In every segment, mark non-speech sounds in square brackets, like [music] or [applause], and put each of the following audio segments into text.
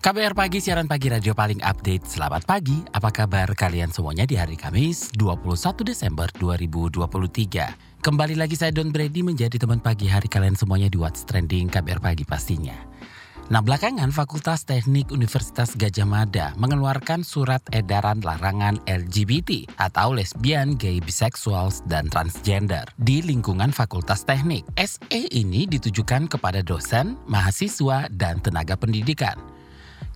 KBR Pagi, siaran pagi radio paling update. Selamat pagi, apa kabar kalian semuanya di hari Kamis 21 Desember 2023. Kembali lagi saya Don Brady menjadi teman pagi hari kalian semuanya di What's Trending KBR Pagi pastinya. Nah belakangan Fakultas Teknik Universitas Gajah Mada mengeluarkan surat edaran larangan LGBT atau lesbian, gay, biseksual, dan transgender di lingkungan Fakultas Teknik. SE ini ditujukan kepada dosen, mahasiswa, dan tenaga pendidikan.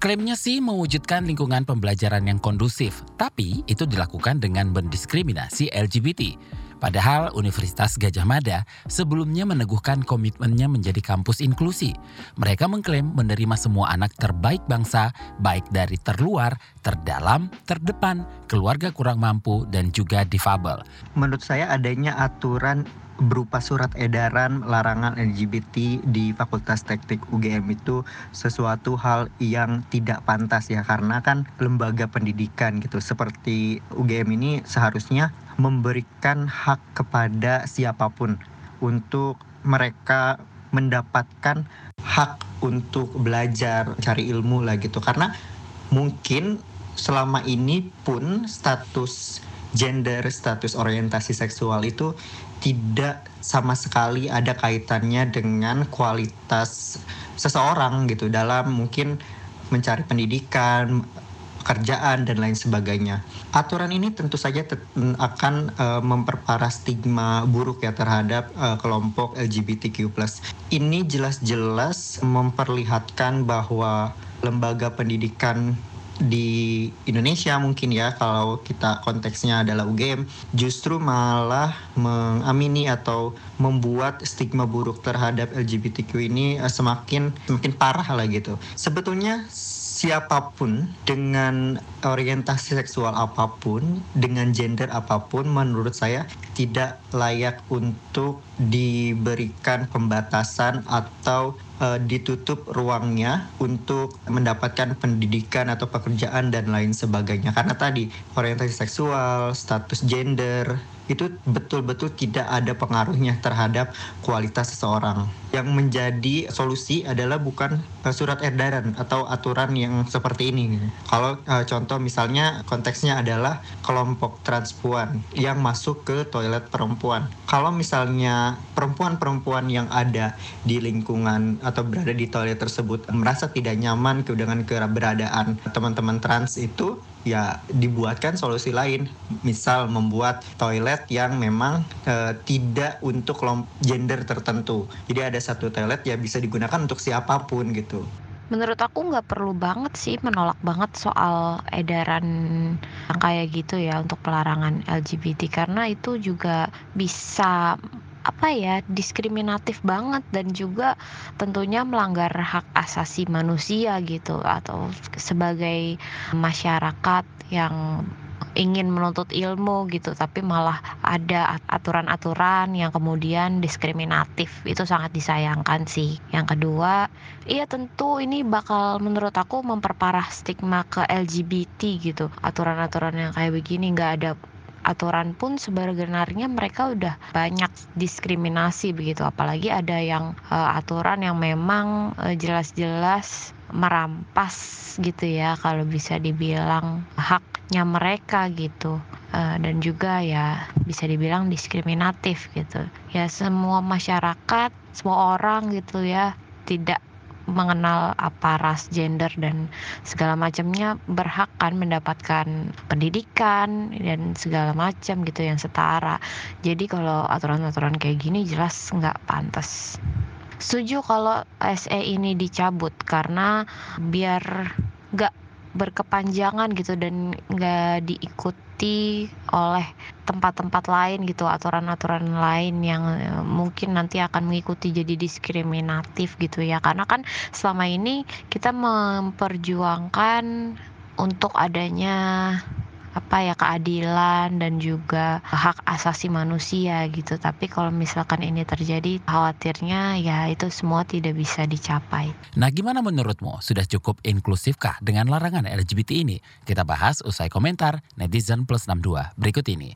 Klaimnya sih mewujudkan lingkungan pembelajaran yang kondusif, tapi itu dilakukan dengan mendiskriminasi LGBT. Padahal Universitas Gajah Mada sebelumnya meneguhkan komitmennya menjadi kampus inklusi. Mereka mengklaim menerima semua anak terbaik bangsa, baik dari terluar, terdalam, terdepan, keluarga kurang mampu, dan juga difabel. Menurut saya adanya aturan berupa surat edaran larangan LGBT di Fakultas Teknik UGM itu sesuatu hal yang tidak pantas ya karena kan lembaga pendidikan gitu. Seperti UGM ini seharusnya memberikan hak kepada siapa pun untuk mereka mendapatkan hak untuk belajar cari ilmu lah gitu. Karena mungkin selama ini pun status gender, status orientasi seksual itu tidak sama sekali ada kaitannya dengan kualitas seseorang gitu dalam mungkin mencari pendidikan, pekerjaan dan lain sebagainya. Aturan ini tentu saja akan uh, memperparah stigma buruk ya terhadap uh, kelompok LGBTQ+. Ini jelas-jelas memperlihatkan bahwa lembaga pendidikan di Indonesia mungkin ya kalau kita konteksnya adalah UGM justru malah mengamini atau membuat stigma buruk terhadap LGBTQ ini eh, semakin semakin parah lah gitu. Sebetulnya siapa pun dengan orientasi seksual apa pun, dengan gender apa pun, menurut saya tidak layak untuk diberikan pembatasan atau uh, ditutup ruangnya untuk mendapatkan pendidikan atau pekerjaan dan lain sebagainya. Karena tadi orientasi seksual, status gender, itu betul-betul tidak ada pengaruhnya terhadap kualitas seseorang. Yang menjadi solusi adalah bukan eh, surat edaran atau aturan yang seperti ini. Kalau uh, contoh misalnya konteksnya adalah kelompok transpuan yang masuk ke toilet perempuan. Kalau misalnya perempuan-perempuan yang ada di lingkungan atau berada di toilet tersebut merasa tidak nyaman dengan keberadaan teman-teman trans itu ya dibuatkan solusi lain. Misal membuat toilet yang memang e, tidak untuk gender tertentu. Jadi ada satu toilet ya bisa digunakan untuk siapa pun gitu. Menurut aku nggak perlu banget sih menolak banget soal edaran yang kayak gitu ya untuk pelarangan LGBT karena itu juga bisa apa ya diskriminatif banget dan juga tentunya melanggar hak asasi manusia gitu atau sebagai masyarakat yang ingin menuntut ilmu gitu tapi malah ada aturan-aturan yang kemudian diskriminatif. Itu sangat disayangkan sih. Yang kedua iya tentu ini bakal menurut aku memperparah stigma ke LGBT gitu. Aturan-aturan yang kayak begini nggak ada aturan pun sebenarnya mereka udah banyak diskriminasi begitu. Apalagi ada yang uh, aturan yang memang uh, jelas-jelas merampas gitu ya kalau bisa dibilang haknya mereka gitu. Uh, dan juga ya bisa dibilang diskriminatif gitu. Ya semua masyarakat semua orang gitu ya tidak mengenal apa ras, gender dan segala macamnya berhak kan mendapatkan pendidikan dan segala macam gitu yang setara. Jadi kalau aturan-aturan kayak gini jelas nggak pantas. Setuju kalau SE ini dicabut karena biar nggak berkepanjangan gitu dan nggak diikuti oleh tempat-tempat lain gitu aturan-aturan lain yang eh, mungkin nanti akan mengikuti jadi diskriminatif gitu ya. Karena kan selama ini kita memperjuangkan untuk adanya apa ya keadilan dan juga hak asasi manusia gitu. Tapi kalau misalkan ini terjadi, khawatirnya ya itu semua tidak bisa dicapai. Nah, gimana menurutmu? Sudah cukup inklusifkah dengan larangan LGBT ini? Kita bahas usai komentar netizen plus 62 berikut ini.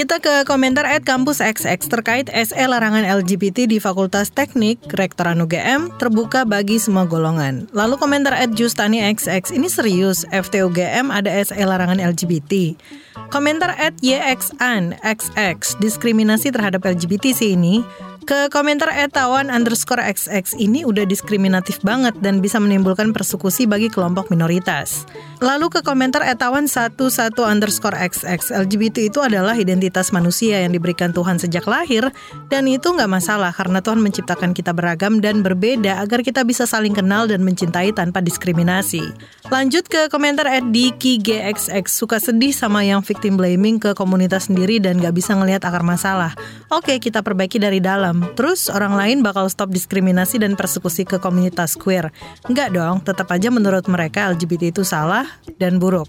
Kita ke komentar at kampus XX terkait SE larangan LGBT di Fakultas Teknik Rektoran UGM terbuka bagi semua golongan. Lalu komentar at Justani XX ini serius FTUGM ada SE larangan LGBT. Komentar at YXAN XX diskriminasi terhadap LGBT sih ini ke komentar etawan underscore XX ini udah diskriminatif banget dan bisa menimbulkan persekusi bagi kelompok minoritas. Lalu ke komentar etawan 11 underscore XX LGBT itu adalah identitas manusia yang diberikan Tuhan sejak lahir dan itu nggak masalah karena Tuhan menciptakan kita beragam dan berbeda agar kita bisa saling kenal dan mencintai tanpa diskriminasi. Lanjut ke komentar at Diki GXX suka sedih sama yang victim blaming ke komunitas sendiri dan nggak bisa ngelihat akar masalah. Oke kita perbaiki dari dalam Terus orang lain bakal stop diskriminasi dan persekusi ke komunitas queer. Enggak dong, tetap aja menurut mereka LGBT itu salah dan buruk.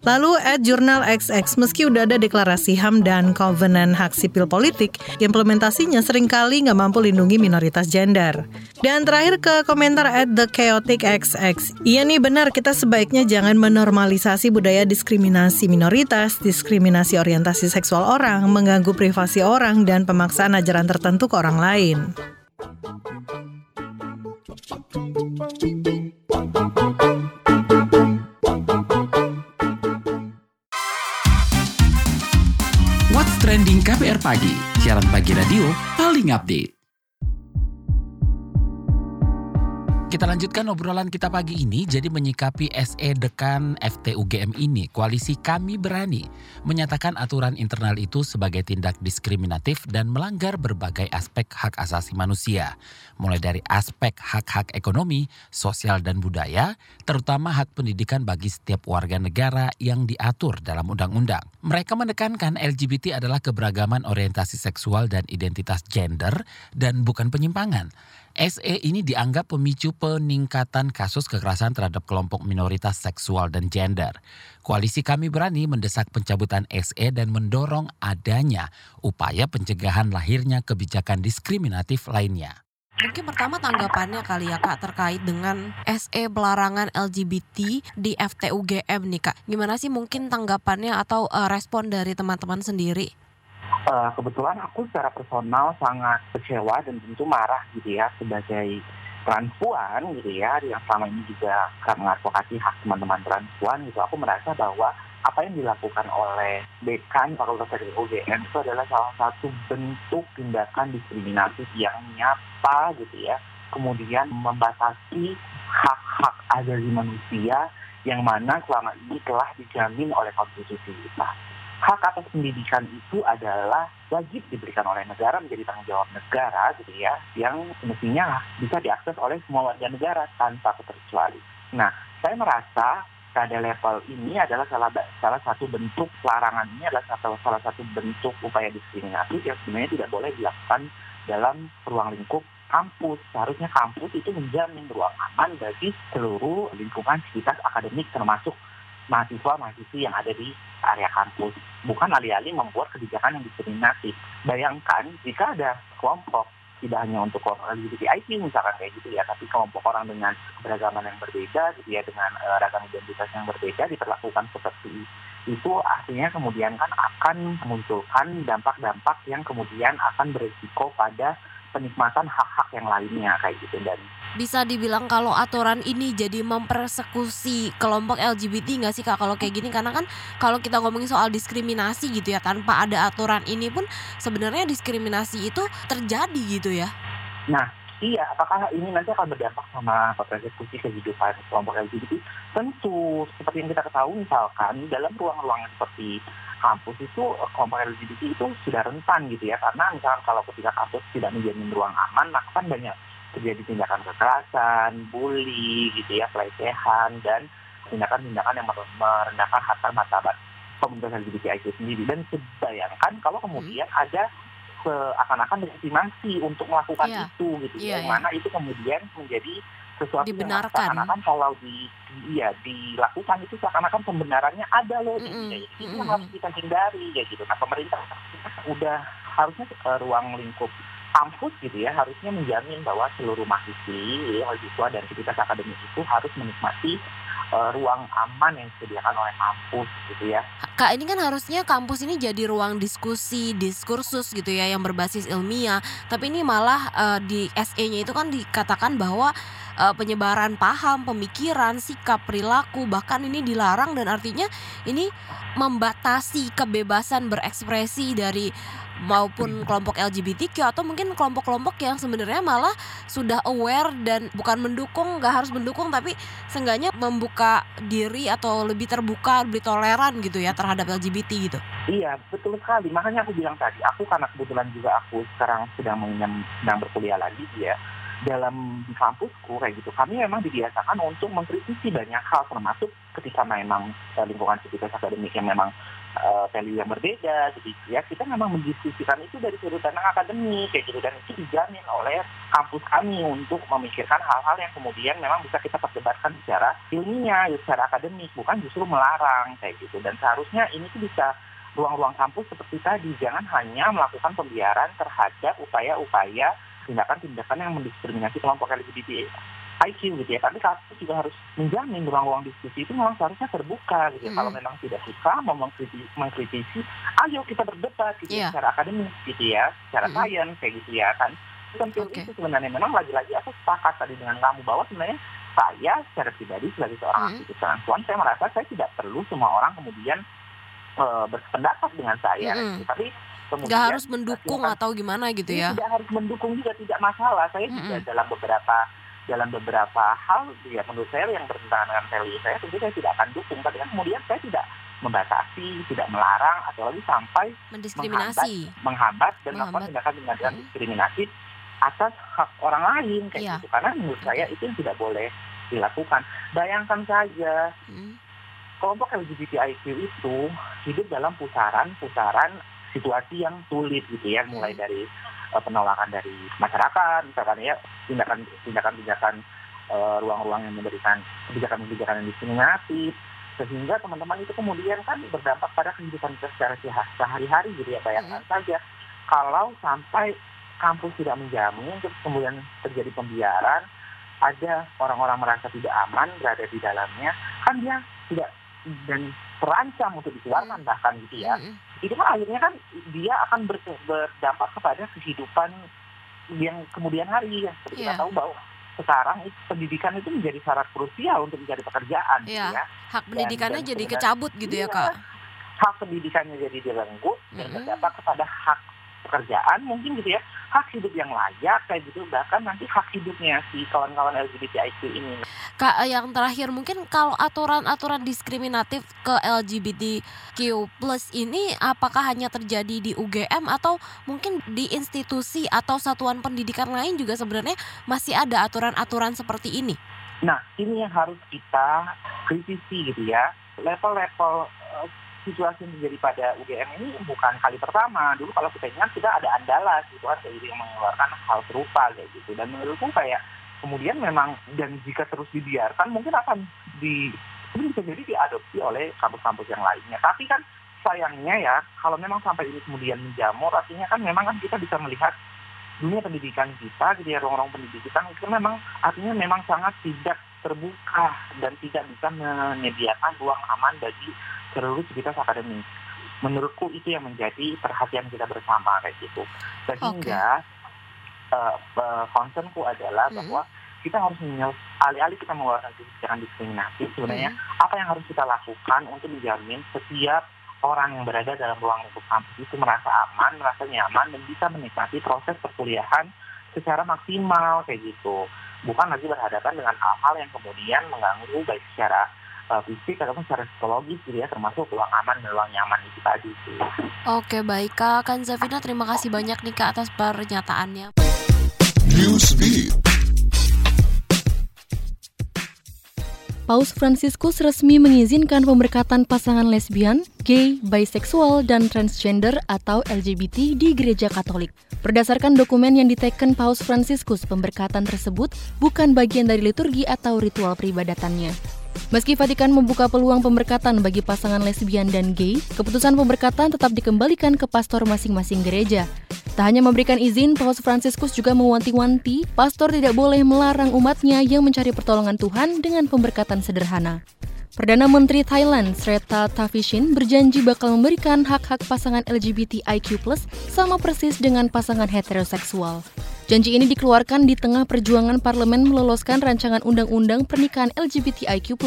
Lalu at Jurnal XX, meski udah ada deklarasi HAM dan Covenant Hak Sipil Politik, implementasinya sering kali nggak mampu lindungi minoritas gender. Dan terakhir ke komentar at The Chaotic XX. Iya nih benar, kita sebaiknya jangan menormalisasi budaya diskriminasi minoritas, diskriminasi orientasi seksual orang, mengganggu privasi orang, dan pemaksaan ajaran tertentu ke orang lain. What's Trending KPR Pagi, siaran pagi radio paling update. Kita lanjutkan obrolan kita pagi ini. Jadi menyikapi SE Dekan FTUGM ini, koalisi Kami Berani menyatakan aturan internal itu sebagai tindak diskriminatif dan melanggar berbagai aspek hak asasi manusia. Mulai dari aspek hak-hak ekonomi, sosial dan budaya, terutama hak pendidikan bagi setiap warga negara yang diatur dalam undang-undang. Mereka menekankan LGBT adalah keberagaman orientasi seksual dan identitas gender dan bukan penyimpangan. SE ini dianggap pemicu peningkatan kasus kekerasan terhadap kelompok minoritas seksual dan gender. Koalisi Kami Berani mendesak pencabutan SE dan mendorong adanya upaya pencegahan lahirnya kebijakan diskriminatif lainnya. Mungkin pertama tanggapannya kali ya Kak terkait dengan SE pelarangan LGBT di FTUGM nih Kak. Gimana sih mungkin tanggapannya atau uh, respon dari teman-teman sendiri? Uh, kebetulan aku secara personal sangat kecewa dan tentu marah gitu ya sebagai transpuan gitu ya. Yang selama ini juga akan mengadvokasi hak teman-teman transpuan gitu. Aku merasa bahwa apa yang dilakukan oleh dekan Fakultas Teknik UGM itu adalah salah satu bentuk tindakan diskriminasi yang nyata gitu ya. Kemudian membatasi hak-hak asasi manusia yang mana selama ini telah dijamin oleh konstitusi kita hak atas pendidikan itu adalah wajib diberikan oleh negara menjadi tanggung jawab negara gitu ya yang semestinya bisa diakses oleh semua warga negara tanpa keterkecuali. Nah, saya merasa pada level ini adalah salah salah satu bentuk larangan ini adalah salah, salah satu bentuk upaya diskriminasi yang sebenarnya tidak boleh dilakukan dalam ruang lingkup kampus. Seharusnya kampus itu menjamin ruang aman bagi seluruh lingkungan sekitar akademik termasuk mahasiswa-mahasiswi yang ada di area kampus. Bukan alih-alih membuat kebijakan yang diskriminatif. Bayangkan jika ada kelompok tidak hanya untuk LGBTIQ misalkan kayak gitu ya, tapi kelompok orang dengan beragaman yang berbeda gitu ya, dengan uh, ragam identitas yang berbeda diperlakukan seperti itu artinya kemudian kan akan memunculkan dampak-dampak yang kemudian akan berisiko pada penikmatan hak-hak yang lainnya kayak gitu. Dan bisa dibilang kalau aturan ini jadi mempersekusi kelompok LGBT nggak sih kak? Kalau kayak gini karena kan kalau kita ngomongin soal diskriminasi gitu ya tanpa ada aturan ini pun sebenarnya diskriminasi itu terjadi gitu ya. Nah iya apakah ini nanti akan berdampak sama persekusi kehidupan kelompok LGBT tentu seperti yang kita ketahui misalkan dalam ruang-ruang seperti kampus itu kelompok LGBT itu sudah rentan gitu ya karena misalnya kalau ketika kampus tidak menjamin ruang aman maka kan banyak terjadi tindakan kekerasan, bully gitu ya, pelecehan dan tindakan-tindakan yang merendahkan harta martabat komunitas LGBTIQ sendiri dan bayangkan kalau kemudian ada seakan-akan legitimasi untuk melakukan Iya. itu gitu Iya, yang iya. mana itu kemudian menjadi sesuatu Dibenarkan. yang seakan-akan kalau di, di- iya dilakukan itu seakan-akan pembenarannya ada loh di Mm-mm, dunia ini. itu mm-mm. yang harus kita hindari ya gitu nah pemerintah udah harusnya eh, ruang lingkup kampus gitu ya harusnya menjamin bahwa seluruh mahasiswi ya, mahasiswa dan aktivitas akademik itu harus menikmati eh, ruang aman yang disediakan oleh kampus gitu ya Kak ini kan harusnya kampus ini jadi ruang diskusi, diskursus gitu ya yang berbasis ilmiah. Tapi ini malah eh, di SE-nya itu kan dikatakan bahwa eh, penyebaran paham, pemikiran, sikap, perilaku bahkan ini dilarang dan artinya ini membatasi kebebasan berekspresi dari maupun kelompok LGBTQ atau mungkin kelompok-kelompok yang sebenarnya malah sudah aware dan bukan mendukung nggak harus mendukung tapi seenggaknya membuka diri atau lebih terbuka lebih toleran gitu ya terhadap LGBT gitu Iya, betul sekali. Makanya aku bilang tadi, aku karena kebetulan juga aku sekarang sedang sedang berkuliah lagi ya. Dalam di kampusku kayak gitu, kami memang dibiasakan untuk mengkritisi banyak hal, termasuk ketika memang eh, lingkungan aktivitas akademik yang memang eh, value yang berbeda, gitu ya. Kita memang mendiskusikan itu dari sudut pandang akademik kayak gitu, dan itu dijamin oleh kampus kami untuk memikirkan hal-hal yang kemudian memang bisa kita perdebatkan secara ilmiah, secara akademik, bukan justru melarang kayak gitu. Dan seharusnya ini tuh bisa ruang-ruang kampus seperti tadi jangan hanya melakukan pembiaran terhadap upaya-upaya tindakan-tindakan yang mendiskriminasi kelompok LGBT IQ gitu ya. Tapi kampus juga harus menjamin ruang-ruang diskusi itu memang seharusnya terbuka gitu ya. Mm-mm. Kalau memang tidak suka mau mengkritisi, mengkritisi, ayo kita berdebat gitu Iya. ya, secara akademik gitu ya, secara Mm-mm. science kayak gitu ya kan. Tentu Oke. itu sebenarnya memang lagi-lagi aku sepakat tadi dengan kamu bahwa sebenarnya saya secara pribadi sebagai seorang Mm-mm. aktivis transpuan saya merasa saya tidak perlu semua orang kemudian eh, berpendapat dengan saya Mm-mm. gitu. tapi kemudian nggak harus mendukung silakan. atau gimana gitu Ini ya tidak harus mendukung juga tidak masalah saya juga Mm-mm. dalam beberapa dalam beberapa hal ya menurut saya yang bertentangan dengan value saya tentu saya tidak akan dukung tapi kan kemudian saya tidak membatasi tidak melarang atau lagi sampai mendiskriminasi menghambat dan Menghambat. melakukan tindakan-tindakan Mm. diskriminatif atas hak orang lain kayak Iya. gitu karena menurut saya itu yang tidak boleh dilakukan bayangkan saja Mm. kelompok LGBTIQ itu hidup dalam pusaran-pusaran situasi yang sulit gitu ya, mulai Hmm. dari eh, penolakan dari masyarakat, misalkan ya tindakan tindakan-tindakan eh, ruang-ruang yang memberikan kebijakan-kebijakan yang diskriminatif, sehingga teman-teman itu kemudian kan berdampak pada kehidupan kita secara seha- sehari-hari gitu ya, bayangkan saja kalau sampai kampus tidak menjamin, terus kemudian terjadi pembiaran, ada orang-orang merasa tidak aman berada di dalamnya, kan dia tidak dan terancam untuk dikeluarkan bahkan gitu ya. Mm-mm. Itu kan akhirnya kan dia akan ber- berdampak kepada kehidupan yang kemudian hari ya. Seperti Iya. kita tahu bahwa sekarang itu pendidikan itu menjadi syarat krusial untuk mencari pekerjaan gitu Iya. ya. hak pendidikannya dan jadi sebenarnya- kecabut gitu ya Iya. kak Hak pendidikannya jadi direnggut dan Mm-mm. berdampak kepada hak pekerjaan mungkin gitu ya hak hidup yang layak kayak gitu bahkan nanti hak hidupnya si kawan-kawan LGBTIQ ini Kak, eh, yang terakhir mungkin kalau aturan-aturan diskriminatif ke LGBTQ plus ini apakah hanya terjadi di UGM atau mungkin di institusi atau satuan pendidikan lain juga sebenarnya masih ada aturan-aturan seperti ini? Nah, ini yang harus kita kritisi gitu ya. Level-level eh, situasi yang terjadi pada UGM ini bukan kali pertama. Dulu kalau kita ingat kita ada Andalas gitu kan gitu yang mengeluarkan hal serupa kayak gitu. Dan menurutku kayak kemudian memang dan jika terus dibiarkan mungkin akan di mungkin bisa jadi diadopsi oleh kampus-kampus yang lainnya. Tapi kan sayangnya ya kalau memang sampai ini kemudian menjamur artinya kan memang kan kita bisa melihat dunia pendidikan kita gitu ya ruang-ruang pendidikan itu memang artinya memang sangat tidak terbuka dan tidak bisa menyediakan ruang aman bagi seluruh aktivitas akademik. Menurutku itu yang menjadi perhatian kita bersama kayak gitu. Sehingga eh, eh, concernku adalah Hmm. bahwa kita harus alih-alih kita mengeluarkan kebijakan diskriminatif sebenarnya Hmm. apa yang harus kita lakukan untuk menjamin setiap orang yang berada dalam ruang lingkup kampus itu merasa aman, merasa nyaman, dan bisa menikmati proses perkuliahan secara maksimal kayak gitu. Bukan lagi berhadapan dengan hal-hal yang kemudian mengganggu baik secara uh, fisik ataupun secara psikologis gitu ya, termasuk ruang aman dan ruang nyaman itu tadi sih. Oke baik Kak Kanzafina terima kasih banyak nih Kak atas pernyataannya. Paus Fransiskus resmi mengizinkan pemberkatan pasangan lesbian, gay, bisexual, dan transgender atau LGBT di gereja Katolik. Berdasarkan dokumen yang diteken Paus Fransiskus, pemberkatan tersebut bukan bagian dari liturgi atau ritual peribadatannya. Meski Vatikan membuka peluang pemberkatan bagi pasangan lesbian dan gay, keputusan pemberkatan tetap dikembalikan ke pastor masing-masing gereja. Tak hanya memberikan izin, Paus Fransiskus juga mewanti-wanti pastor tidak boleh melarang umatnya yang mencari pertolongan Tuhan dengan pemberkatan sederhana. Perdana Menteri Thailand, Sreta Thavisin, berjanji bakal memberikan hak-hak pasangan LGBTIQ+, sama persis dengan pasangan heteroseksual. Janji ini dikeluarkan di tengah perjuangan parlemen meloloskan rancangan undang-undang pernikahan LGBTIQ+.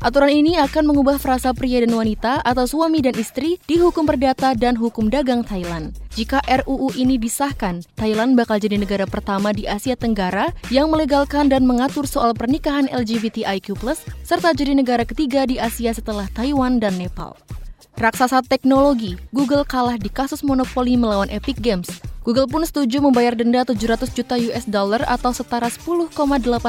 Aturan ini akan mengubah frasa pria dan wanita atau suami dan istri di hukum perdata dan hukum dagang Thailand. Jika RUU ini disahkan, Thailand bakal jadi negara pertama di Asia Tenggara yang melegalkan dan mengatur soal pernikahan LGBTIQ+, serta jadi negara ketiga di Asia setelah Taiwan dan Nepal. Raksasa teknologi, Google kalah di kasus monopoli melawan Epic Games. Google pun setuju membayar denda 700 juta US dollar atau setara 10,8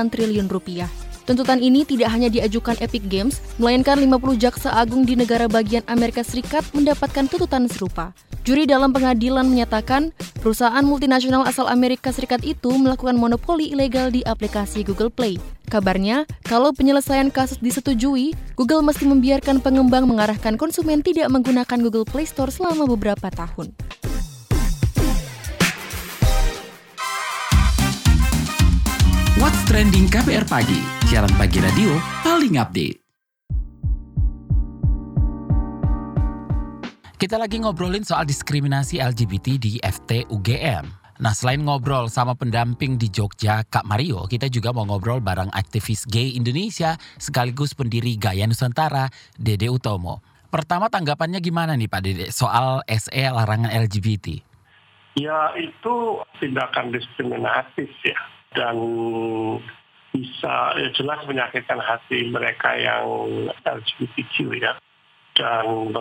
triliun rupiah. Tuntutan ini tidak hanya diajukan Epic Games, melainkan 50 jaksa agung di negara bagian Amerika Serikat mendapatkan tuntutan serupa. Juri dalam pengadilan menyatakan, perusahaan multinasional asal Amerika Serikat itu melakukan monopoli ilegal di aplikasi Google Play. Kabarnya, kalau penyelesaian kasus disetujui, Google mesti membiarkan pengembang mengarahkan konsumen tidak menggunakan Google Play Store selama beberapa tahun. Trending KPR Pagi, siaran pagi radio paling update. Kita lagi ngobrolin soal diskriminasi LGBT di FT UGM. Nah selain ngobrol sama pendamping di Jogja, Kak Mario, kita juga mau ngobrol bareng aktivis gay Indonesia sekaligus pendiri Gaya Nusantara, Dede Utomo. Pertama tanggapannya gimana nih Pak Dede soal SE larangan LGBT? Ya itu tindakan diskriminatif ya dan bisa ya jelas menyakitkan hati mereka yang LGBTQ ya dan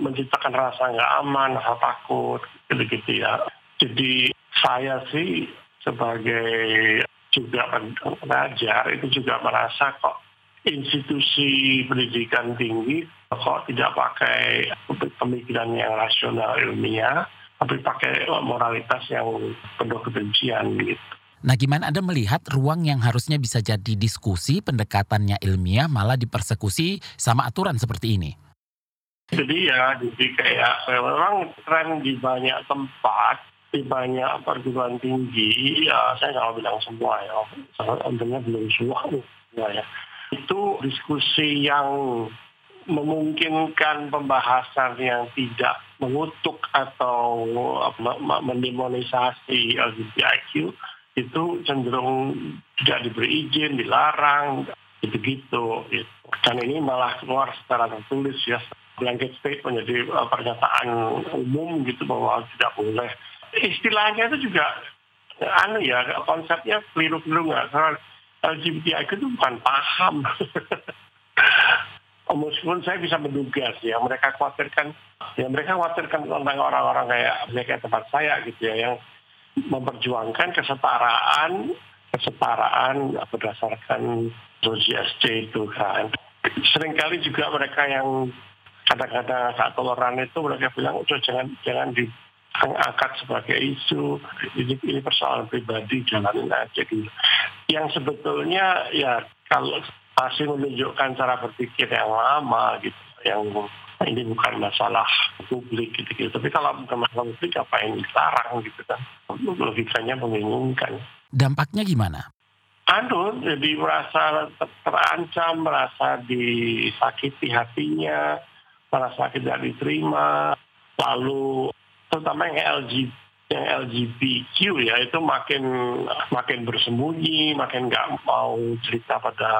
menciptakan rasa nggak aman, rasa takut, gitu-gitu ya. Jadi saya sih sebagai juga pengajar itu juga merasa kok institusi pendidikan tinggi kok tidak pakai pemikiran yang rasional ilmiah, tapi pakai moralitas yang penuh kebencian gitu. Nah, gimana Anda melihat ruang yang harusnya bisa jadi diskusi, pendekatannya ilmiah, malah dipersekusi sama aturan seperti ini? Jadi ya, jadi kayak memang tren di banyak tempat, di banyak perguruan tinggi, ya saya nggak bilang semua ya, untungnya belum semua ya. Itu diskusi yang memungkinkan pembahasan yang tidak mengutuk atau mendemonisasi LGBTIQ itu cenderung tidak diberi izin, dilarang, gitu-gitu. Gitu. Dan ini malah keluar secara tertulis ya, blanket statement menjadi uh, pernyataan umum gitu bahwa tidak boleh. Istilahnya itu juga anu ya konsepnya keliru-keliru nggak karena LGBTIQ itu bukan paham. [laughs] Meskipun saya bisa menduga sih, yang mereka khawatirkan, ya mereka khawatirkan tentang orang-orang kayak mereka tempat saya gitu ya, yang memperjuangkan kesetaraan kesetaraan berdasarkan SC itu kan. Seringkali juga mereka yang kadang-kadang agak toleran itu mereka bilang udah jangan jangan diangkat sebagai isu ini, ini persoalan pribadi jalanin aja gitu. Yang sebetulnya ya kalau masih menunjukkan cara berpikir yang lama gitu, yang ini bukan masalah publik gitu, gitu. Tapi kalau bukan masalah publik apa yang dilarang gitu kan. Logikanya membingungkan. Dampaknya gimana? Anu, jadi merasa terancam, merasa disakiti hatinya, merasa tidak diterima, lalu terutama yang LG yang LGBTQ ya itu makin makin bersembunyi, makin nggak mau cerita pada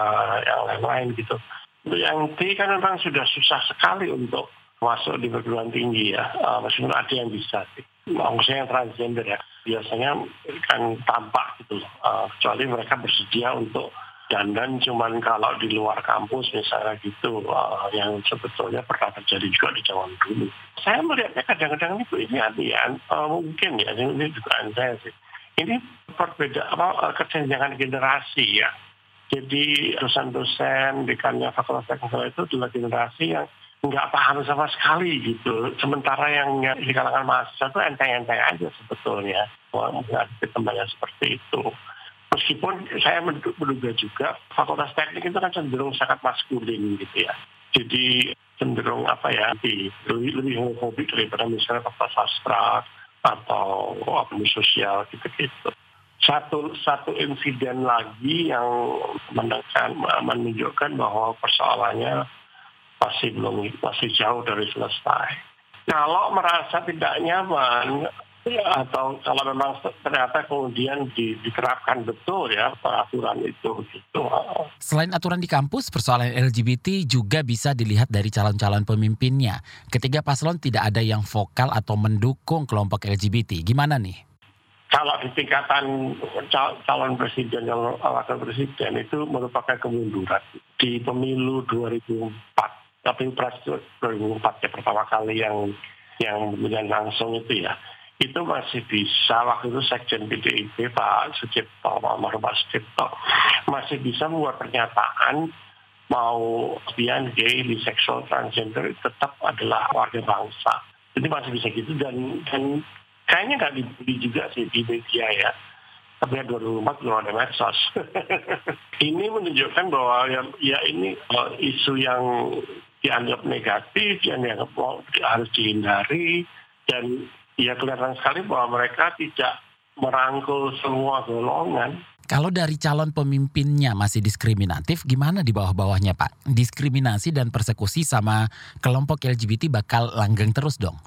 yang lain-lain gitu. Untuk yang T kan memang sudah susah sekali untuk masuk di perguruan tinggi ya, uh, meskipun ada yang bisa sih. Maksudnya yang transgender ya, biasanya kan tampak gitu, uh, kecuali mereka bersedia untuk dandan cuman kalau di luar kampus misalnya gitu, uh, yang sebetulnya pernah terjadi juga di zaman dulu. Saya melihatnya kadang-kadang itu ini uh, mungkin ya, ini juga saya sih. Ini berbeda apa kesenjangan generasi ya Jadi dosen-dosen dekannya Fakultas Teknik itu adalah generasi yang nggak paham sama sekali gitu. Sementara yang di kalangan mahasiswa itu enteng-enteng aja sebetulnya. Teman yang seperti itu. Meskipun saya menduga juga Fakultas Teknik itu kan cenderung sangat maskulin gitu ya. Jadi cenderung apa ya, lebih, lebih hobi daripada misalnya Fakultas Sastra atau apa sosial gitu-gitu satu satu insiden lagi yang menunjukkan bahwa persoalannya masih belum masih jauh dari selesai. Kalau merasa tidak nyaman atau kalau memang ternyata kemudian diterapkan betul ya peraturan itu gitu. Selain aturan di kampus, persoalan LGBT juga bisa dilihat dari calon-calon pemimpinnya. Ketiga paslon tidak ada yang vokal atau mendukung kelompok LGBT. Gimana nih? Kalau di tingkatan calon presiden dan wakil presiden itu merupakan kemunduran di pemilu 2004 tapi pres 2004 ya pertama kali yang yang pemilihan langsung itu ya itu masih bisa waktu itu sekjen PDIP Pak Sucipto Pak Pak Sucipto masih bisa membuat pernyataan mau lesbian, gay, biseksual, transgender tetap adalah warga bangsa. Jadi masih bisa gitu dan dan kayaknya nggak dibeli juga sih di media ya. Tapi ya 2004 belum ada medsos. [laughs] ini menunjukkan bahwa ya, ya ini uh, isu yang dianggap negatif, yang dianggap oh, harus dihindari, dan ya kelihatan sekali bahwa mereka tidak merangkul semua golongan. Kalau dari calon pemimpinnya masih diskriminatif, gimana di bawah-bawahnya Pak? Diskriminasi dan persekusi sama kelompok LGBT bakal langgeng terus dong?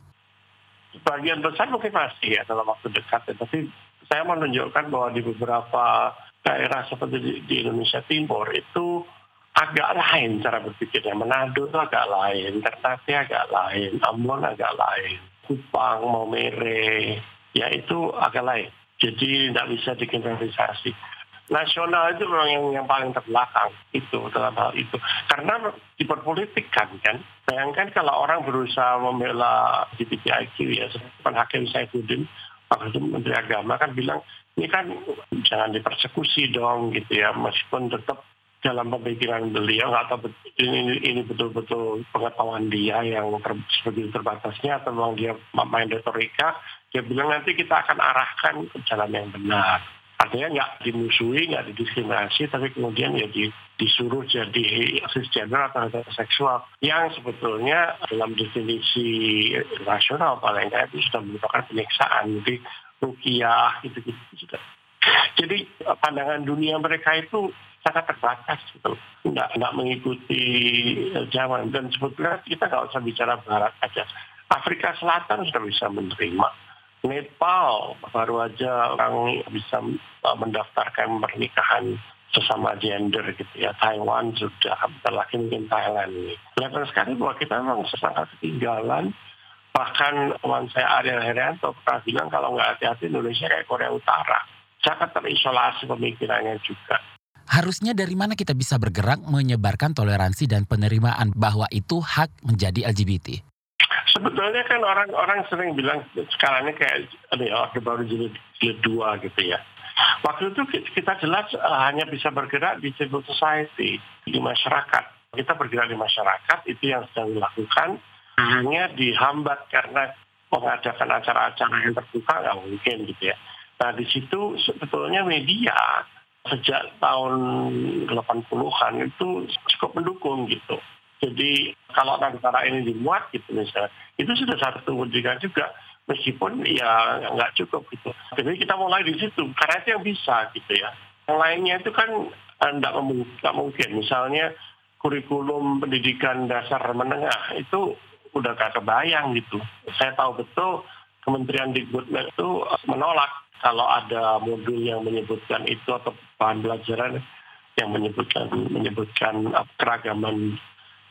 Sebagian besar mungkin masih ya dalam waktu dekat ya. Tapi saya menunjukkan bahwa di beberapa daerah seperti di, di Indonesia Timur itu agak lain cara berpikirnya. Manado itu agak lain, Ternate agak lain, Ambon agak lain, Kupang, Maumere, ya itu agak lain. Jadi tidak bisa digeneralisasi nasional itu memang yang, yang paling terbelakang. Itu dalam hal itu. Karena diperpolitikkan kan bayangkan kalau orang berusaha membela LGBTIQ ya seperti hakim Saifuddin itu Menteri Agama kan bilang ini kan jangan dipersekusi dong gitu ya. Meskipun tetap dalam pemikiran beliau atau ini ini betul-betul pengetahuan dia yang ter, seperti terbatasnya atau memang dia main retorika dia bilang nanti kita akan arahkan ke jalan yang benar artinya nggak dimusuhi, nggak didiskriminasi, tapi kemudian ya di, disuruh jadi cisgender atau heteroseksual yang sebetulnya dalam definisi rasional paling itu sudah merupakan penyiksaan, jadi rukiah gitu-gitu. Jadi pandangan dunia mereka itu sangat terbatas gitu, nggak nggak mengikuti zaman dan sebetulnya kita nggak usah bicara barat aja. Afrika Selatan sudah bisa menerima Nepal baru aja orang bisa uh, mendaftarkan pernikahan sesama gender gitu ya. Taiwan sudah, bentar lagi mungkin Thailand ini. Kelihatan sekali bahwa kita memang sangat ketinggalan. Bahkan teman saya Ariel Herianto pernah bilang kalau nggak hati-hati Indonesia kayak Korea Utara. Sangat terisolasi pemikirannya juga. Harusnya dari mana kita bisa bergerak menyebarkan toleransi dan penerimaan bahwa itu hak menjadi LGBT? Sebetulnya kan orang-orang sering bilang sekarang ini kayak ya orde baru jilid, jilid gitu ya. Waktu itu kita jelas uh, hanya bisa bergerak di civil society, di masyarakat. Kita bergerak di masyarakat, itu yang sedang dilakukan. Hanya dihambat karena mengadakan acara-acara yang terbuka nggak mungkin gitu ya. Nah di situ sebetulnya media sejak tahun 80-an itu cukup mendukung gitu. Jadi kalau antara ini dimuat gitu misalnya, itu sudah satu pendidikan juga meskipun ya nggak cukup gitu. Jadi kita mulai di situ karena itu yang bisa gitu ya. Yang lainnya itu kan eh, mungkin. Misalnya kurikulum pendidikan dasar menengah itu udah gak kebayang gitu. Saya tahu betul Kementerian Dikbud itu menolak kalau ada modul yang menyebutkan itu atau bahan pelajaran yang menyebutkan menyebutkan keragaman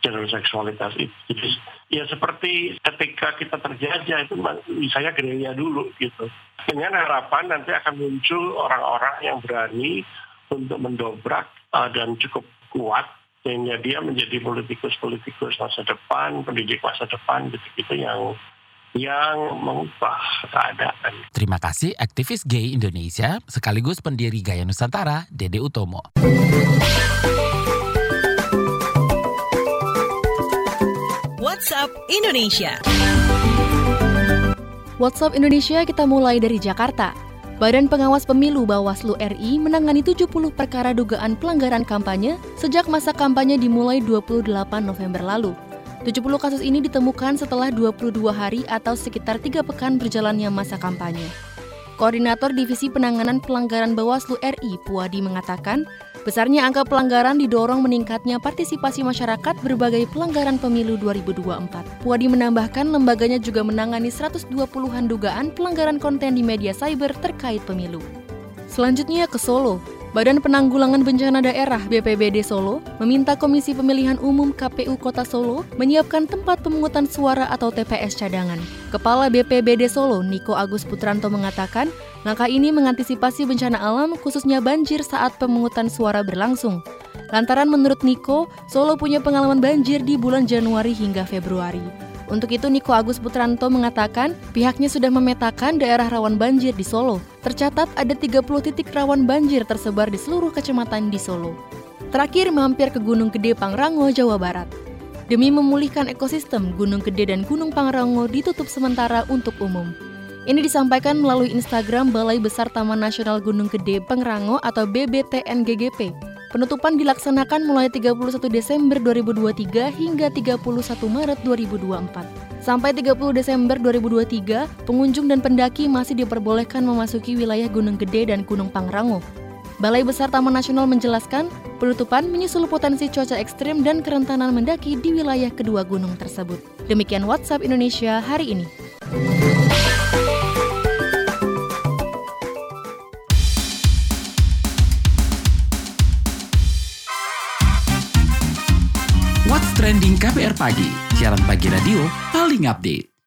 jalur seksualitas itu. Jadi ya seperti ketika kita terjajah itu misalnya gereja dulu gitu. Dengan harapan nanti akan muncul orang-orang yang berani untuk mendobrak uh, dan cukup kuat sehingga dia menjadi politikus-politikus masa depan, pendidik masa depan gitu-gitu yang yang mengubah keadaan. Terima kasih aktivis gay Indonesia sekaligus pendiri Gaya Nusantara, Dede Utomo. WhatsApp Indonesia. WhatsApp Indonesia kita mulai dari Jakarta. Badan Pengawas Pemilu Bawaslu RI menangani 70 perkara dugaan pelanggaran kampanye sejak masa kampanye dimulai 28 November lalu. 70 kasus ini ditemukan setelah 22 hari atau sekitar 3 pekan berjalannya masa kampanye. Koordinator Divisi Penanganan Pelanggaran Bawaslu RI, Puadi mengatakan, besarnya angka pelanggaran didorong meningkatnya partisipasi masyarakat berbagai pelanggaran pemilu 2024. Puadi menambahkan lembaganya juga menangani 120-an dugaan pelanggaran konten di media cyber terkait pemilu. Selanjutnya ke Solo. Badan Penanggulangan Bencana Daerah BPBD Solo meminta Komisi Pemilihan Umum KPU Kota Solo menyiapkan tempat pemungutan suara atau TPS cadangan. Kepala BPBD Solo, Niko Agus Putranto mengatakan, langkah ini mengantisipasi bencana alam khususnya banjir saat pemungutan suara berlangsung. Lantaran menurut Niko, Solo punya pengalaman banjir di bulan Januari hingga Februari. Untuk itu Niko Agus Putranto mengatakan pihaknya sudah memetakan daerah rawan banjir di Solo. Tercatat ada 30 titik rawan banjir tersebar di seluruh kecamatan di Solo. Terakhir mampir ke Gunung Gede Pangrango, Jawa Barat. Demi memulihkan ekosistem, Gunung Gede dan Gunung Pangrango ditutup sementara untuk umum. Ini disampaikan melalui Instagram Balai Besar Taman Nasional Gunung Gede Pangrango atau BBTNGGP Penutupan dilaksanakan mulai 31 Desember 2023 hingga 31 Maret 2024. Sampai 30 Desember 2023, pengunjung dan pendaki masih diperbolehkan memasuki wilayah Gunung Gede dan Gunung Pangrango. Balai Besar Taman Nasional menjelaskan, penutupan menyusul potensi cuaca ekstrim dan kerentanan mendaki di wilayah kedua gunung tersebut. Demikian WhatsApp Indonesia hari ini. Pagi, siaran pagi radio paling update.